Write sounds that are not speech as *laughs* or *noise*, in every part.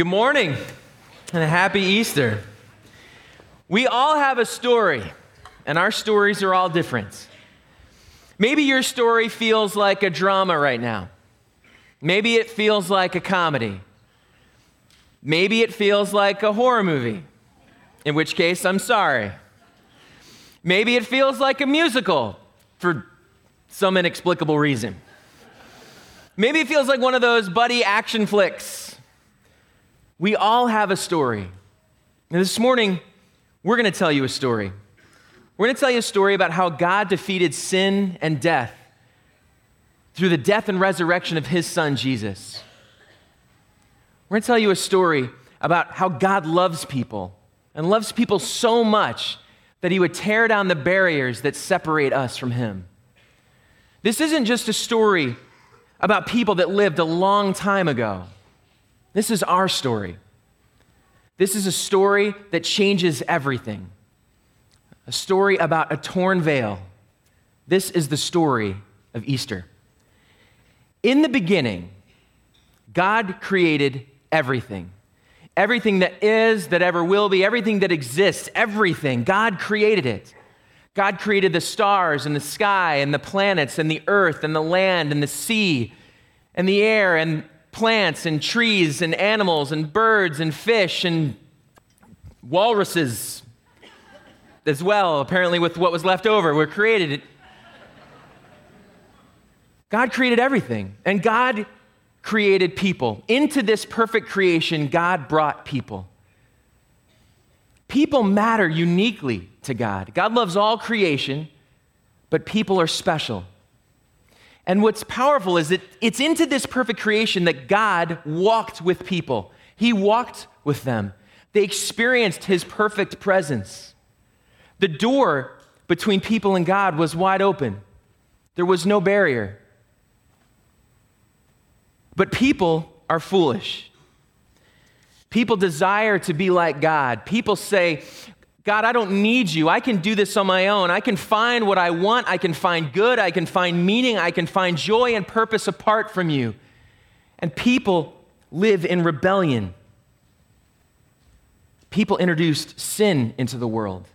Good morning and a happy Easter. We all have a story, and our stories are all different. Maybe your story feels like a drama right now. Maybe it feels like a comedy. Maybe it feels like a horror movie, in which case, I'm sorry. Maybe it feels like a musical for some inexplicable reason. Maybe it feels like one of those buddy action flicks. We all have a story. And this morning, we're going to tell you a story. We're going to tell you a story about how God defeated sin and death through the death and resurrection of his son, Jesus. We're going to tell you a story about how God loves people and loves people so much that he would tear down the barriers that separate us from him. This isn't just a story about people that lived a long time ago. This is our story. This is a story that changes everything. A story about a torn veil. This is the story of Easter. In the beginning, God created everything. Everything that is, that ever will be, everything that exists, everything. God created it. God created the stars and the sky and the planets and the earth and the land and the sea and the air and plants and trees and animals and birds and fish and walruses as well, apparently, with what was left over. were created. God created everything, and God created people. Into this perfect creation, God brought people. People matter uniquely to God. God loves all creation, but people are special. And what's powerful is that it's into this perfect creation that God walked with people. He walked with them. They experienced his perfect presence. The door between people and God was wide open, there was no barrier. But people are foolish. People desire to be like God. People say, God, I don't need you. I can do this on my own. I can find what I want. I can find good. I can find meaning. I can find joy and purpose apart from you. And people live in rebellion. People introduced sin into the world.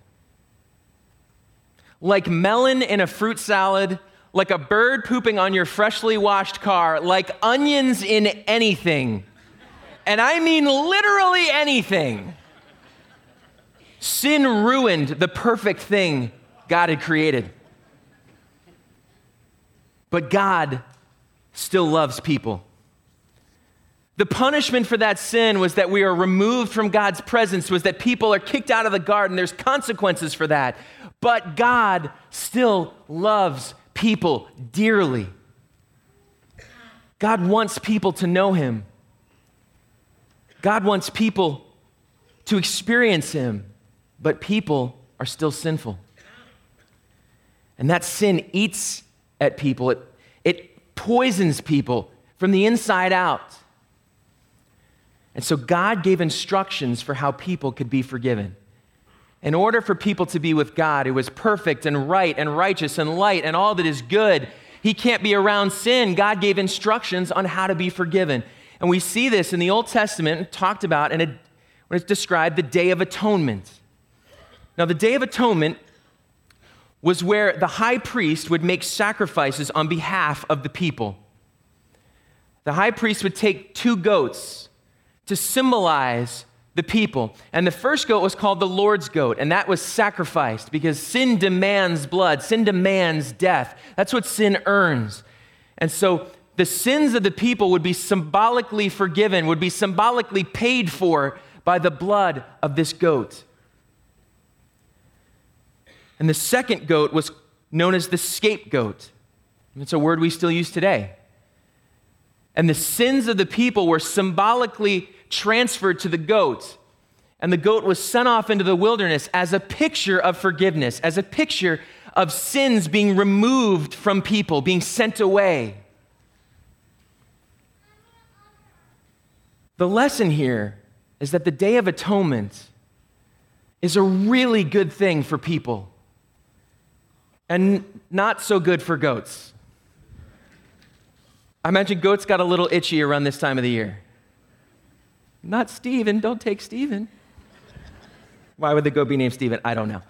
Like melon in a fruit salad, like a bird pooping on your freshly washed car, like onions in anything. And I mean literally anything. Sin ruined the perfect thing God had created. But God still loves people. The punishment for that sin was that we are removed from God's presence, was that people are kicked out of the garden. There's consequences for that. But God still loves people dearly. God wants people to know Him. God wants people to experience Him, but people are still sinful. And that sin eats at people, it, it poisons people from the inside out. And so God gave instructions for how people could be forgiven. In order for people to be with God, who is perfect and right and righteous and light and all that is good, he can't be around sin. God gave instructions on how to be forgiven. And we see this in the Old Testament talked about and when it's described the Day of Atonement. Now, the Day of Atonement was where the high priest would make sacrifices on behalf of the people. The high priest would take two goats to symbolize the people. And the first goat was called the Lord's goat, and that was sacrificed because sin demands blood, sin demands death. That's what sin earns. And so the sins of the people would be symbolically forgiven, would be symbolically paid for by the blood of this goat. And the second goat was known as the scapegoat. It's a word we still use today. And the sins of the people were symbolically transferred to the goat. And the goat was sent off into the wilderness as a picture of forgiveness, as a picture of sins being removed from people, being sent away. The lesson here is that the Day of Atonement is a really good thing for people and not so good for goats. I imagine goats got a little itchy around this time of the year. Not Stephen, don't take Stephen. Why would the goat be named Stephen? I don't know.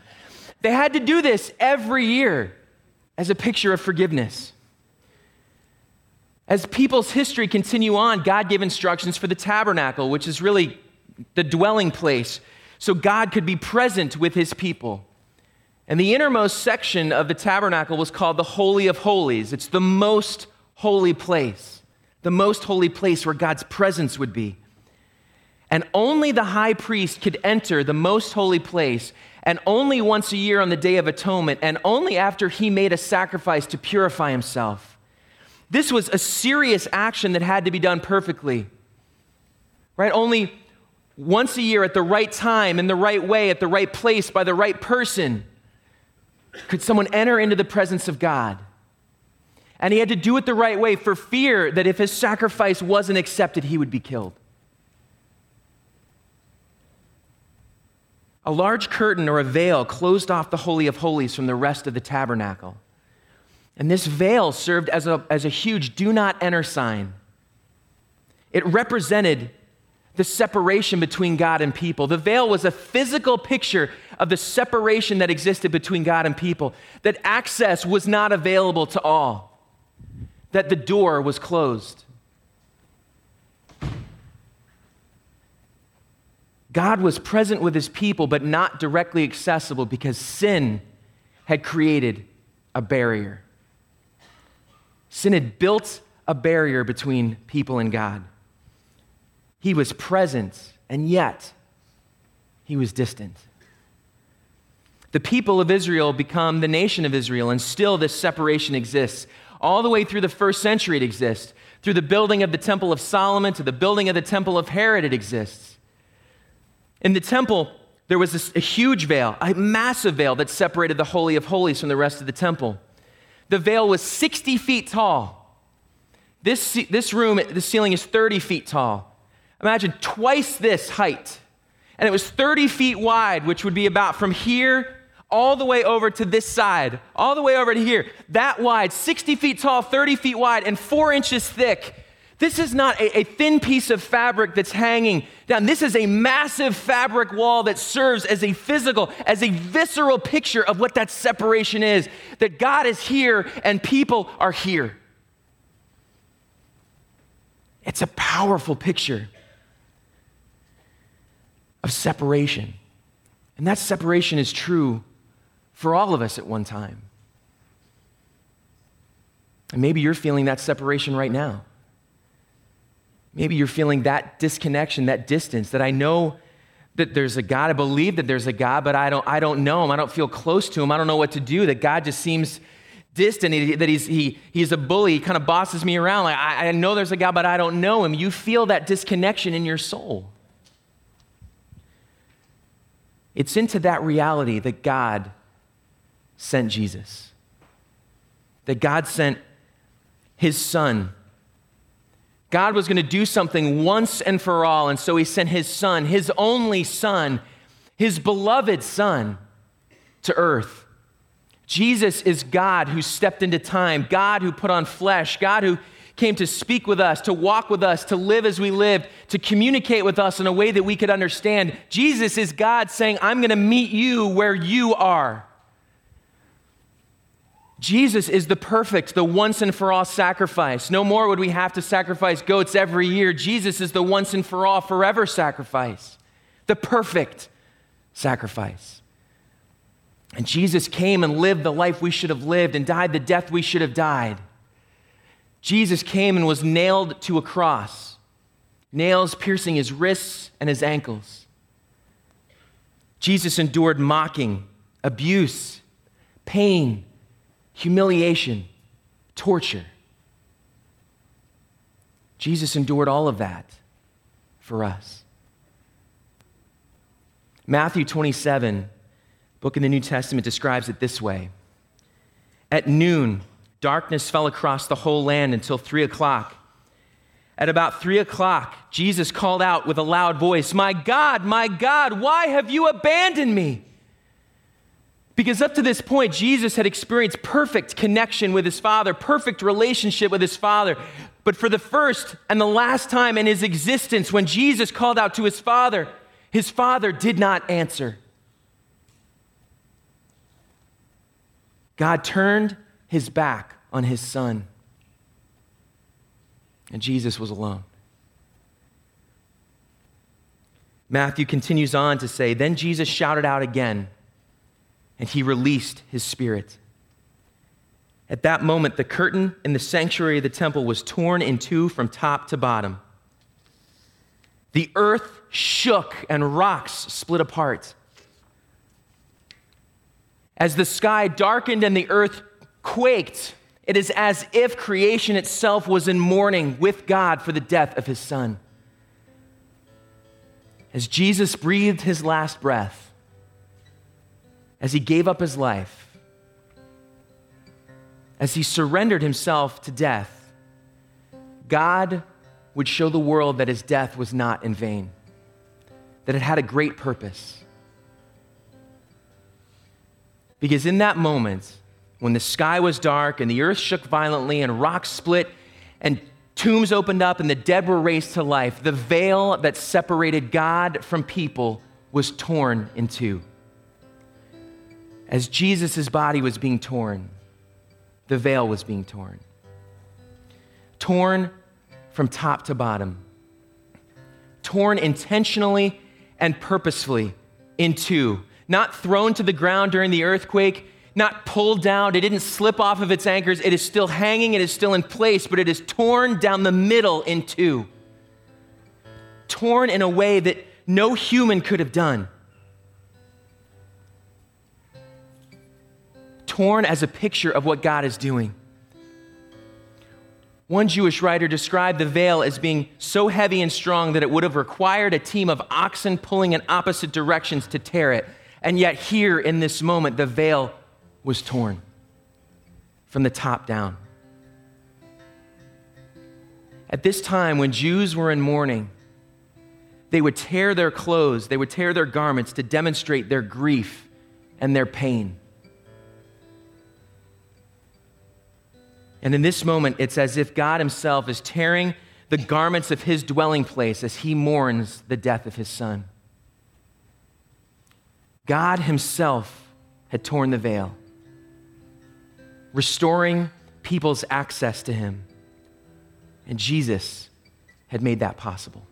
They had to do this every year as a picture of forgiveness. As people's history continue on, God gave instructions for the tabernacle, which is really the dwelling place, so God could be present with his people. And the innermost section of the tabernacle was called the Holy of Holies. It's the most holy place, the most holy place where God's presence would be. And only the high priest could enter the most holy place, and only once a year on the Day of Atonement, and only after he made a sacrifice to purify himself. This was a serious action that had to be done perfectly. Right? Only once a year at the right time, in the right way, at the right place, by the right person, could someone enter into the presence of God. And he had to do it the right way for fear that if his sacrifice wasn't accepted, he would be killed. A large curtain or a veil closed off the Holy of Holies from the rest of the tabernacle. And this veil served as a, as a huge do not enter sign. It represented the separation between God and people. The veil was a physical picture of the separation that existed between God and people, that access was not available to all, that the door was closed. God was present with his people, but not directly accessible because sin had created a barrier. Sin had built a barrier between people and God. He was present, and yet he was distant. The people of Israel become the nation of Israel, and still this separation exists. All the way through the first century, it exists. Through the building of the Temple of Solomon to the building of the Temple of Herod, it exists. In the temple, there was this, a huge veil, a massive veil that separated the Holy of Holies from the rest of the temple. The veil was 60 feet tall. This, this room, the ceiling is 30 feet tall. Imagine twice this height. And it was 30 feet wide, which would be about from here all the way over to this side, all the way over to here. That wide, 60 feet tall, 30 feet wide, and four inches thick. This is not a, a, thin piece of fabric that's hanging down. This is a massive fabric wall that serves as a physical, as a visceral picture of what that separation is that God is here and people are here. It's a powerful picture of separation. And that separation is true for all of us at one time. And maybe you're feeling that separation right now. Maybe you're feeling that disconnection, that distance, that I know that there's a God. I believe that there's a God, but I don't, I don't know him. I don't feel close to him. I don't know what to do. That God just seems distant, that he's, he, he's a bully. He kind of bosses me around. Like, I, I know there's a God, but I don't know him. You feel that disconnection in your soul. It's into that reality that God sent Jesus, that God sent his son God was going to do something once and for all, and so he sent his son, his only son, his beloved son, to earth. Jesus is God who stepped into time, God who put on flesh, God who came to speak with us, to walk with us, to live as we lived, to communicate with us in a way that we could understand. Jesus is God saying, I'm going to meet you where you are. Jesus is the perfect, the once and for all sacrifice. No more would we have to sacrifice goats every year. Jesus is the once and for all, forever sacrifice, the perfect sacrifice. And Jesus came and lived the life we should have lived and died the death we should have died. Jesus came and was nailed to a cross, nails piercing his wrists and his ankles. Jesus endured mocking, abuse, pain, humiliation, torture. Jesus endured all of that for us. Matthew 27, book in the New Testament, describes it this way At noon, darkness fell across the whole land until three o'clock. At about three o'clock, Jesus called out with a loud voice, My God, my God, why have you abandoned me? Because up to this point, Jesus had experienced perfect connection with his Father, perfect relationship with his Father. But for the first and the last time in his existence, when Jesus called out to his Father, his Father did not answer. God turned his back on his Son, and Jesus was alone. Matthew continues on to say, Then Jesus shouted out again and he released his spirit. At that moment, the curtain in the sanctuary of the temple was torn in two from top to bottom. The earth shook and rocks split apart. As the sky darkened and the earth quaked, it is as if creation itself was in mourning with God for the death of his son. As Jesus breathed his last breath, as he gave up his life, as he surrendered himself to death, God would show the world that his death was not in vain, that it had a great purpose. Because in that moment, when the sky was dark and the earth shook violently and rocks split and tombs opened up and the dead were raised to life, the veil that separated God from people was torn in two. As Jesus' body was being torn, the veil was being torn. Torn from top to bottom. Torn intentionally and purposefully in two. Not thrown to the ground during the earthquake, not pulled down. It didn't slip off of its anchors. It is still hanging, it is still in place, but it is torn down the middle in two. Torn in a way that no human could have done. torn as a picture of what God is doing. One Jewish writer described the veil as being so heavy and strong that it would have required a team of oxen pulling in opposite directions to tear it. And yet, here in this moment, the veil was torn from the top down. At this time, when Jews were in mourning, they would tear their clothes, they would tear their garments to demonstrate their grief and their pain. And in this moment, it's as if God Himself is tearing the garments of His dwelling place as He mourns the death of His Son. God Himself had torn the veil, restoring people's access to Him. And Jesus had made that possible.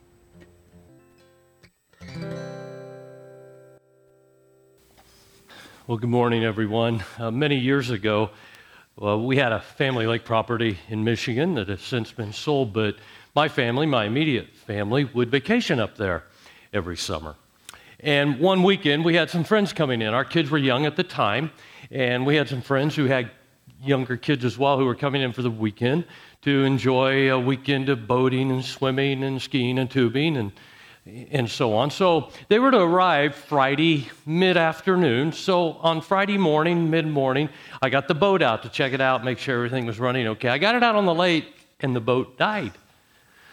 Well, good morning, everyone. Uh, many years ago, we had a family lake property in Michigan that has since been sold, but my family, my immediate family, would vacation up there every summer. And one weekend, we had some friends coming in. Our kids were young at the time, and we had some friends who had younger kids as well who were coming in for the weekend to enjoy a weekend of boating and swimming and skiing and tubing and and so on. So they were to arrive Friday mid afternoon. So on Friday morning, mid morning, I got the boat out to check it out, make sure everything was running okay. I got it out on the lake, and the boat died.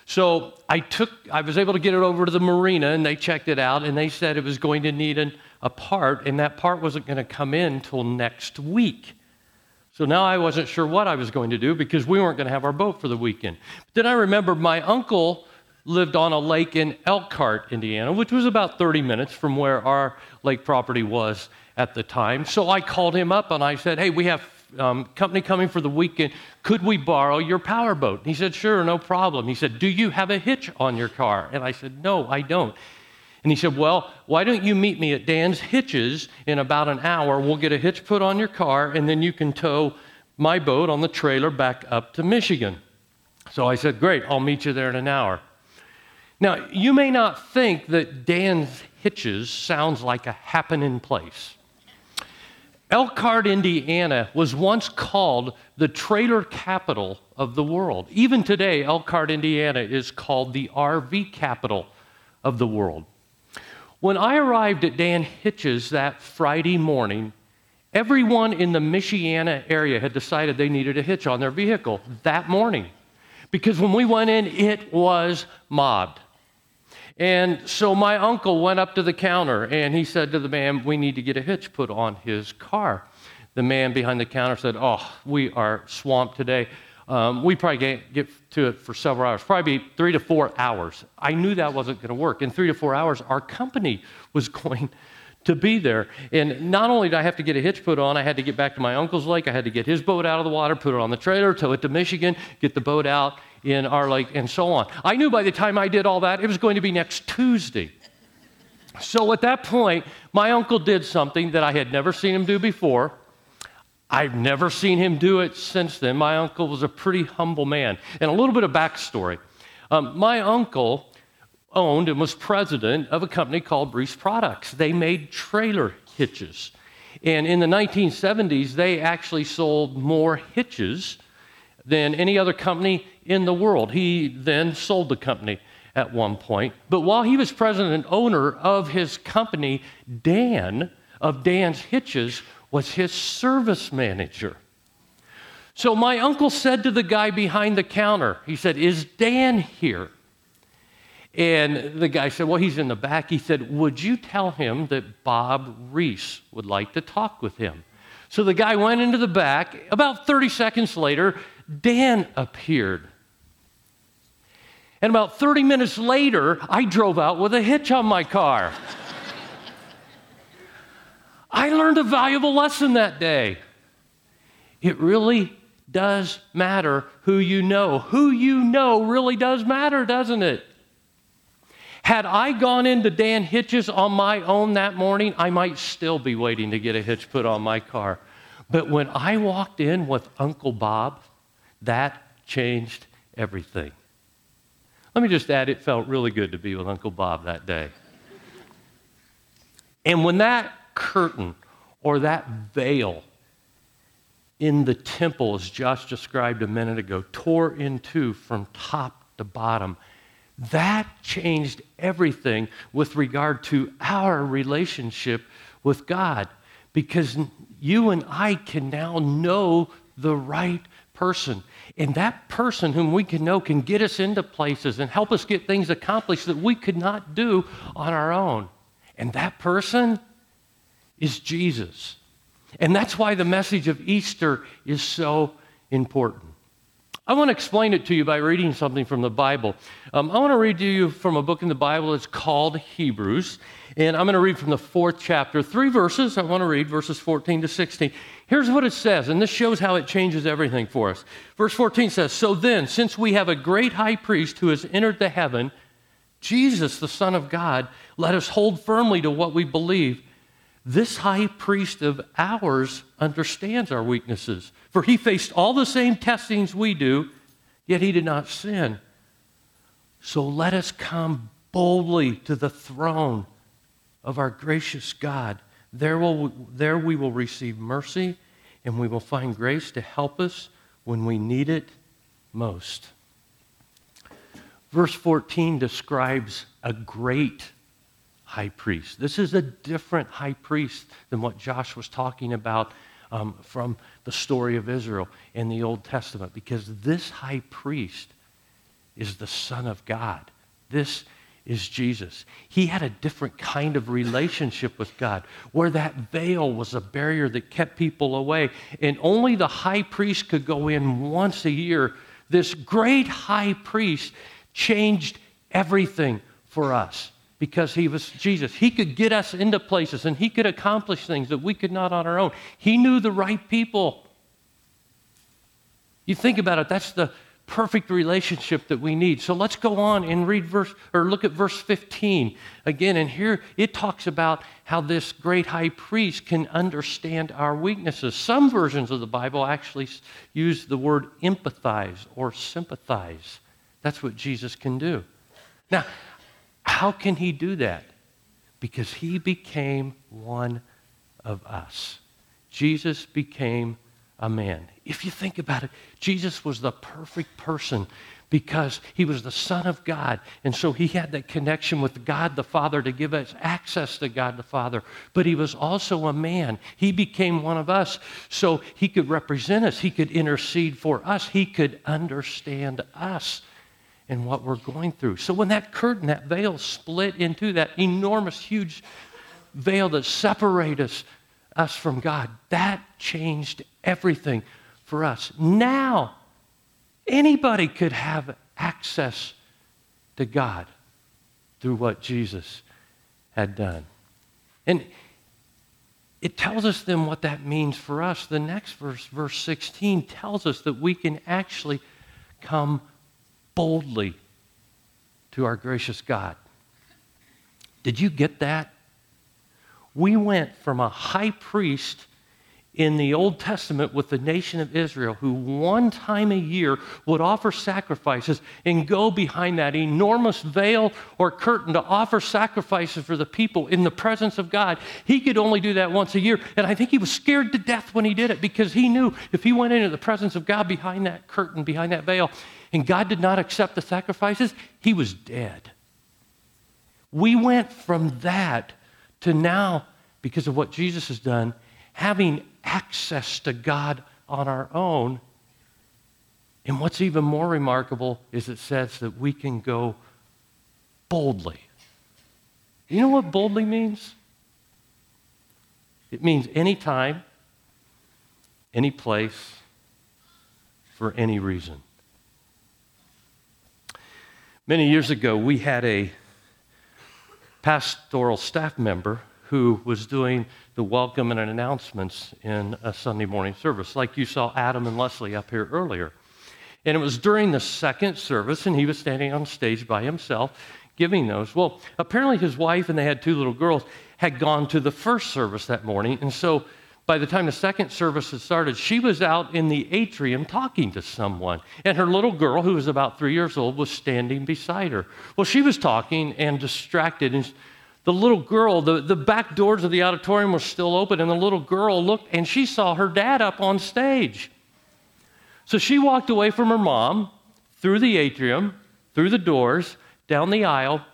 So I took, I was able to get it over to the marina, and they checked it out, and they said it was going to need an, a part, and that part wasn't going to come in until next week. So now I wasn't sure what I was going to do because we weren't going to have our boat for the weekend. But then I remembered my uncle lived on a lake in Elkhart, Indiana, which was about 30 minutes from where our lake property was at the time. So I called him up and I said, Hey, we have um, company coming for the weekend. Could we borrow your powerboat? He said, Sure, no problem. He said, Do you have a hitch on your car? And I said, No, I don't. And he said, Well, why don't you meet me at Dan's Hitches in about an hour? We'll get a hitch put on your car, and then you can tow my boat on the trailer back up to Michigan. So I said, Great, I'll meet you there in an hour. Now, you may not think that Dan's Hitches sounds like a happening place. Elkhart, Indiana was once called the trailer capital of the world. Even today, Elkhart, Indiana is called the RV capital of the world. When I arrived at Dan Hitch's that Friday morning, everyone in the Michiana area had decided they needed a hitch on their vehicle that morning. Because when we went in, it was mobbed. And so my uncle went up to the counter and he said to the man, We need to get a hitch put on his car. The man behind the counter said, Oh, we are swamped today. Um, we probably get to it for several hours, probably three to four hours. I knew that wasn't going to work. In three to four hours, our company was *laughs* going to be there. And not only did I have to get a hitch put on, I had to get back to my uncle's lake. I had to get his boat out of the water, put it on the trailer, tow it to Michigan, get the boat out in our lake, and so on. I knew by the time I did all that, it was going to be next Tuesday. So at that point, my uncle did something that I had never seen him do before. I've never seen him do it since then. My uncle was a pretty humble man. And a little bit of backstory. Um, my uncle owned and was president of a company called Reese Products. They made trailer hitches. And in the 1970s, they actually sold more hitches than any other company in the world. He then sold the company at one point. But while he was president and owner of his company, Dan of Dan's Hitches was his service manager. So my uncle said to the guy behind the counter, he said, Is Dan here? And the guy said, Well, he's in the back. He said, Would you tell him that Bob Reese would like to talk with him? So the guy went into the back. About 30 seconds later, Dan appeared. And about 30 minutes later, I drove out with a hitch on my car. *laughs* I learned a valuable lesson that day. It really does matter who you know. Who you know really does matter, doesn't it? Had I gone into Dan Hitches on my own that morning, I might still be waiting to get a hitch put on my car. But when I walked in with Uncle Bob, that changed everything. Let me just add, it felt really good to be with Uncle Bob that day. And when that curtain or that veil in the temple, as Josh described a minute ago, tore in two from top to bottom, that changed everything with regard to our relationship with God because you and I can now know the right person. And that person whom we can know can get us into places and help us get things accomplished that we could not do on our own. And that person is Jesus. And that's why the message of Easter is so important. I want to explain it to you by reading something from the Bible. Um, I want to read to you from a book in the Bible. It's called Hebrews. And I'm going to read from the fourth chapter, three verses. I want to read verses 14 to 16. Here's what it says, and this shows how it changes everything for us. Verse 14 says So then, since we have a great high priest who has entered the heaven, Jesus, the Son of God, let us hold firmly to what we believe. This high priest of ours understands our weaknesses, for he faced all the same testings we do, yet he did not sin. So let us come boldly to the throne of our gracious God. There, will, there we will receive mercy and we will find grace to help us when we need it most. Verse 14 describes a great high priest. This is a different high priest than what Josh was talking about um, from the story of Israel in the Old Testament because this high priest is the Son of God. This is Jesus. He had a different kind of relationship with God where that veil was a barrier that kept people away, and only the high priest could go in once a year. This great high priest changed everything for us because he was Jesus. He could get us into places and he could accomplish things that we could not on our own. He knew the right people. You think about it, that's the perfect relationship that we need. So let's go on and read verse or look at verse 15 again. And here it talks about how this great high priest can understand our weaknesses. Some versions of the Bible actually use the word empathize or sympathize. That's what Jesus can do. Now, how can he do that? Because he became one of us. Jesus became a man. If you think about it, Jesus was the perfect person because he was the Son of God. And so he had that connection with God the Father to give us access to God the Father. But he was also a man. He became one of us so he could represent us, he could intercede for us, he could understand us. And what we're going through. So when that curtain, that veil split into that enormous, huge veil that separated us, us from God, that changed everything for us. Now, anybody could have access to God through what Jesus had done. And it tells us then what that means for us. The next verse, verse 16, tells us that we can actually come boldly to our gracious God. Did you get that? We went from a high priest in the Old Testament with the nation of Israel who one time a year would offer sacrifices and go behind that enormous veil or curtain to offer sacrifices for the people in the presence of God. He could only do that once a year. And I think he was scared to death when he did it because he knew if he went into the presence of God behind that curtain, behind that veil, and God did not accept the sacrifices, he was dead. We went from that to now, because of what Jesus has done, having access to God on our own. And what's even more remarkable is it says that we can go boldly. You know what boldly means? It means anytime, any place, for any reason. Many years ago, we had a pastoral staff member who was doing the welcome and announcements in a Sunday morning service, like you saw Adam and Leslie up here earlier. And it was during the second service, and he was standing on stage by himself giving those. Well, apparently his wife and they had two little girls had gone to the first service that morning, and so by the time the second service had started, she was out in the atrium talking to someone. And her little girl, who was about three years old, was standing beside her. Well, she was talking and distracted, and the little girl, the, the back doors of the auditorium were still open, and the little girl looked and she saw her dad up on stage. So she walked away from her mom through the atrium, through the doors, down the aisle,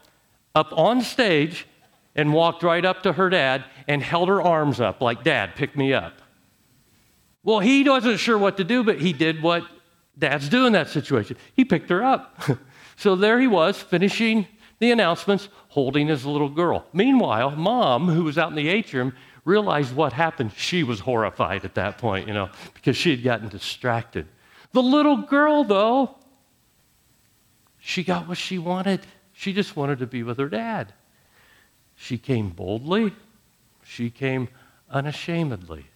up on stage, and walked right up to her dad and held her arms up like, Dad, pick me up. Well, he wasn't sure what to do, but he did what dads do in that situation. He picked her up. *laughs* so there he was, finishing the announcements, holding his little girl. Meanwhile, mom, who was out in the atrium, realized what happened. She was horrified at that point, you know, because she had gotten distracted. The little girl, though, she got what she wanted. She just wanted to be with her dad. She came boldly, she came unashamedly.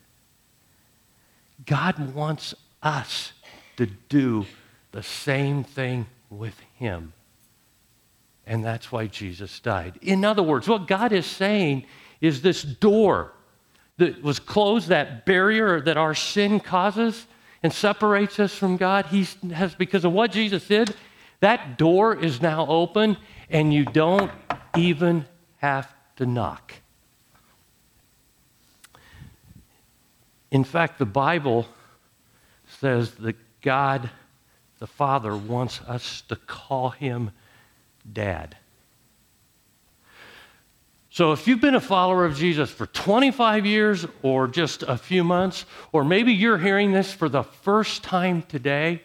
God wants us to do the same thing with Him. And that's why Jesus died. In other words, what God is saying is this door that was closed, that barrier that our sin causes and separates us from God, He has, because of what Jesus did, that door is now open and you don't even have to knock. In fact, the Bible says that God the Father wants us to call Him dad. So, if you've been a follower of Jesus for 25 years or just a few months, or maybe you're hearing this for the first time today,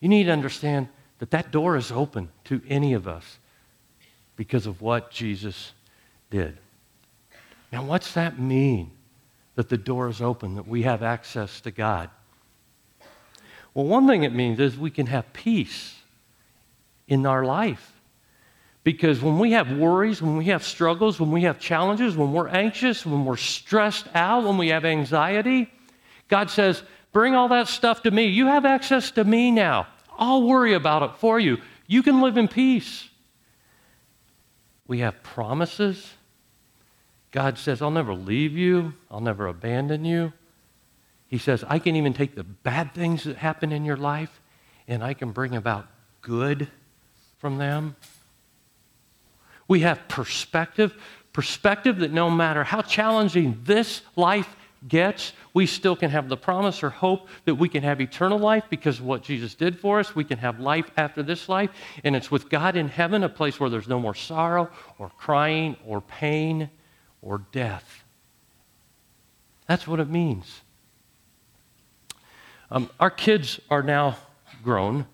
you need to understand that that door is open to any of us because of what Jesus did. Now, what's that mean that the door is open, that we have access to God? Well, one thing it means is we can have peace in our life. Because when we have worries, when we have struggles, when we have challenges, when we're anxious, when we're stressed out, when we have anxiety, God says, Bring all that stuff to me. You have access to me now. I'll worry about it for you. You can live in peace. We have promises. God says, I'll never leave you, I'll never abandon you. He says, I can even take the bad things that happen in your life and I can bring about good from them. We have perspective, perspective that no matter how challenging this life gets, we still can have the promise or hope that we can have eternal life because of what Jesus did for us. We can have life after this life, and it's with God in heaven, a place where there's no more sorrow or crying or pain or death. That's what it means. Um, our kids are now grown,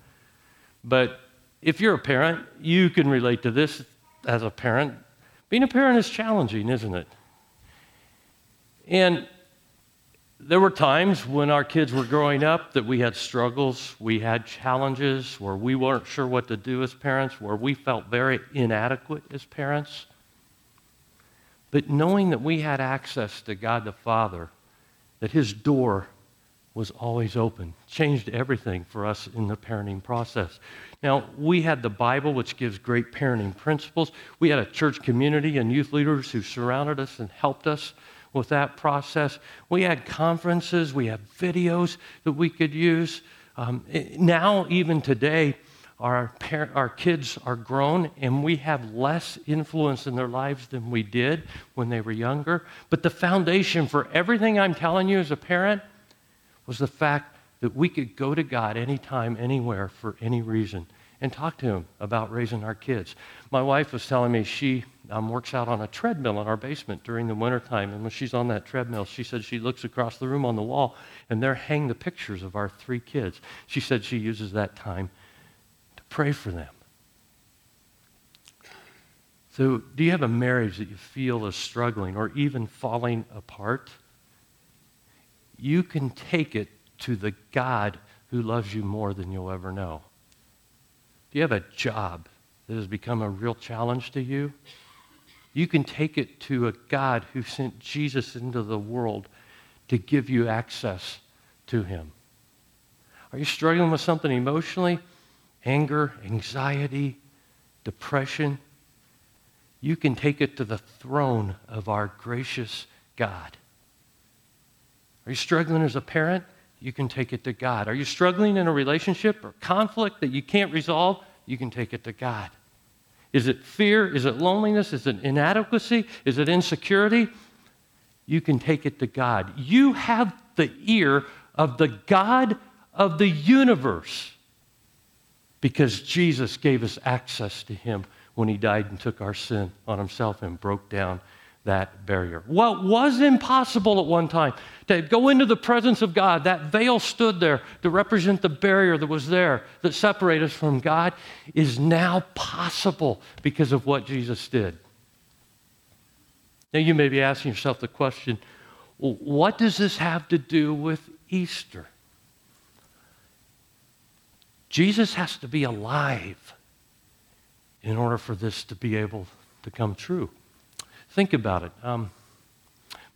but if you're a parent, you can relate to this as a parent. Being a parent is challenging, isn't it? And there were times when our kids were growing up that we had struggles, we had challenges where we weren't sure what to do as parents, where we felt very inadequate as parents. But knowing that we had access to God the Father, that His door was always open, changed everything for us in the parenting process. Now, we had the Bible, which gives great parenting principles. We had a church community and youth leaders who surrounded us and helped us with that process. We had conferences, we had videos that we could use. Um, now, even today, our, par- our kids are grown and we have less influence in their lives than we did when they were younger. But the foundation for everything I'm telling you as a parent was the fact that we could go to God anytime, anywhere, for any reason and talk to Him about raising our kids. My wife was telling me she um, works out on a treadmill in our basement during the wintertime. And when she's on that treadmill, she said she looks across the room on the wall and there hang the pictures of our three kids. She said she uses that time to pray for them. So, do you have a marriage that you feel is struggling or even falling apart? You can take it to the God who loves you more than you'll ever know. Do you have a job that has become a real challenge to you? You can take it to a God who sent Jesus into the world to give you access to him. Are you struggling with something emotionally? Anger, anxiety, depression? You can take it to the throne of our gracious God. Are you struggling as a parent? You can take it to God. Are you struggling in a relationship or conflict that you can't resolve? You can take it to God. Is it fear? Is it loneliness? Is it inadequacy? Is it insecurity? You can take it to God. You have the ear of the God of the universe because Jesus gave us access to Him when He died and took our sin on Himself and broke down that barrier. What was impossible at one time, to go into the presence of God, that veil stood there to represent the barrier that was there that separated us from God, is now possible because of what Jesus did. Now, you may be asking yourself the question what does this have to do with Easter? Jesus has to be alive in order for this to be able to come true. Think about it. Um,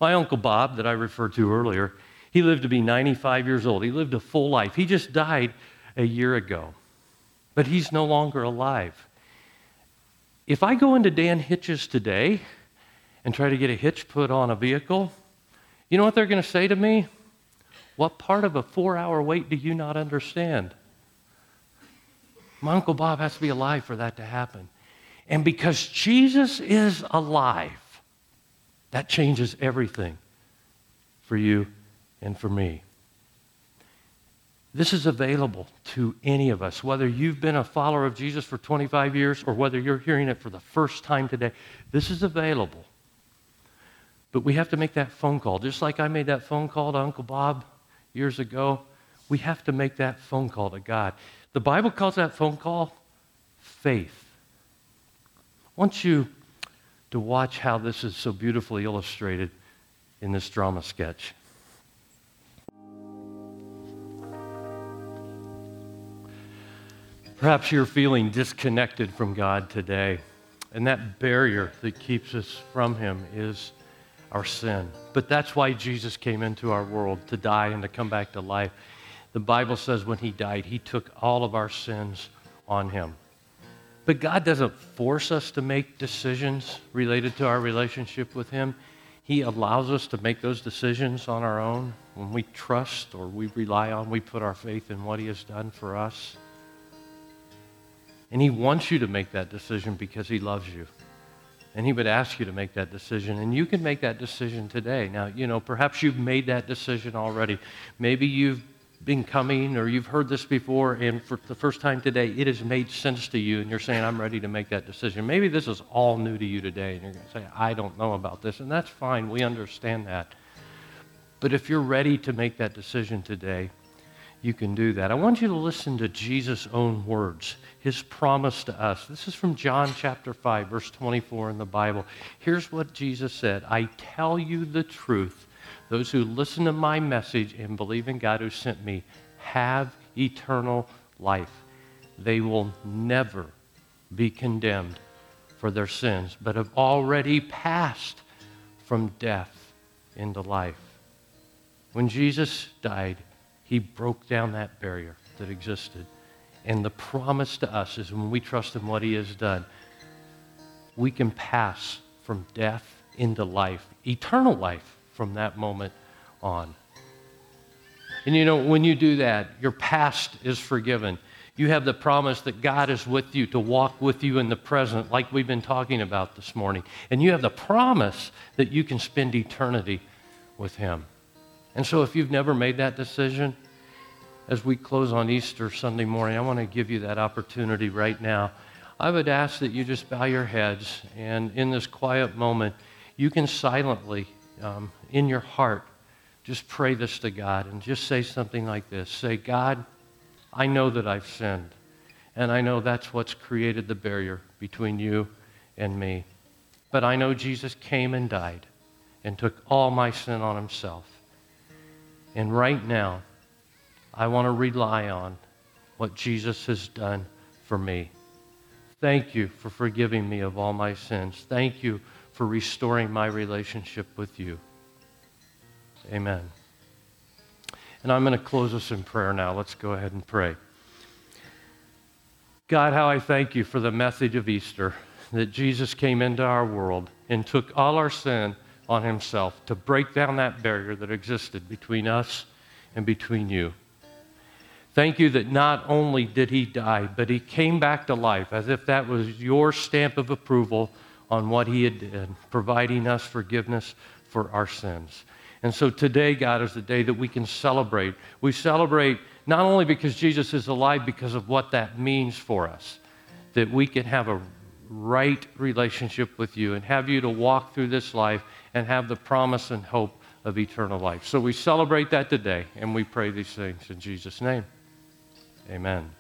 my Uncle Bob, that I referred to earlier, he lived to be 95 years old. He lived a full life. He just died a year ago, but he's no longer alive. If I go into Dan Hitch's today and try to get a hitch put on a vehicle, you know what they're going to say to me? What part of a four hour wait do you not understand? My Uncle Bob has to be alive for that to happen. And because Jesus is alive, that changes everything for you and for me. This is available to any of us, whether you've been a follower of Jesus for 25 years or whether you're hearing it for the first time today. This is available. But we have to make that phone call. Just like I made that phone call to Uncle Bob years ago, we have to make that phone call to God. The Bible calls that phone call faith. Want you to watch how this is so beautifully illustrated in this drama sketch. Perhaps you're feeling disconnected from God today, and that barrier that keeps us from Him is our sin. But that's why Jesus came into our world to die and to come back to life. The Bible says when He died, He took all of our sins on Him. But God doesn't force us to make decisions related to our relationship with Him. He allows us to make those decisions on our own when we trust or we rely on, we put our faith in what He has done for us. And He wants you to make that decision because He loves you. And He would ask you to make that decision. And you can make that decision today. Now, you know, perhaps you've made that decision already. Maybe you've been coming or you've heard this before and for the first time today it has made sense to you and you're saying i'm ready to make that decision maybe this is all new to you today and you're going to say i don't know about this and that's fine we understand that but if you're ready to make that decision today you can do that. I want you to listen to Jesus' own words, his promise to us. This is from John chapter 5, verse 24 in the Bible. Here's what Jesus said I tell you the truth. Those who listen to my message and believe in God who sent me have eternal life. They will never be condemned for their sins, but have already passed from death into life. When Jesus died, he broke down that barrier that existed. And the promise to us is when we trust in what He has done, we can pass from death into life, eternal life from that moment on. And you know, when you do that, your past is forgiven. You have the promise that God is with you to walk with you in the present, like we've been talking about this morning. And you have the promise that you can spend eternity with Him. And so, if you've never made that decision, as we close on Easter Sunday morning, I want to give you that opportunity right now. I would ask that you just bow your heads and in this quiet moment, you can silently, um, in your heart, just pray this to God and just say something like this Say, God, I know that I've sinned, and I know that's what's created the barrier between you and me. But I know Jesus came and died and took all my sin on himself. And right now, I want to rely on what Jesus has done for me. Thank you for forgiving me of all my sins. Thank you for restoring my relationship with you. Amen. And I'm going to close us in prayer now. Let's go ahead and pray. God, how I thank you for the message of Easter that Jesus came into our world and took all our sin on himself to break down that barrier that existed between us and between you. Thank you that not only did he die, but he came back to life as if that was your stamp of approval on what he had done, providing us forgiveness for our sins. And so today, God, is the day that we can celebrate. We celebrate not only because Jesus is alive, because of what that means for us, that we can have a right relationship with you and have you to walk through this life and have the promise and hope of eternal life. So we celebrate that today, and we pray these things in Jesus' name. Amen.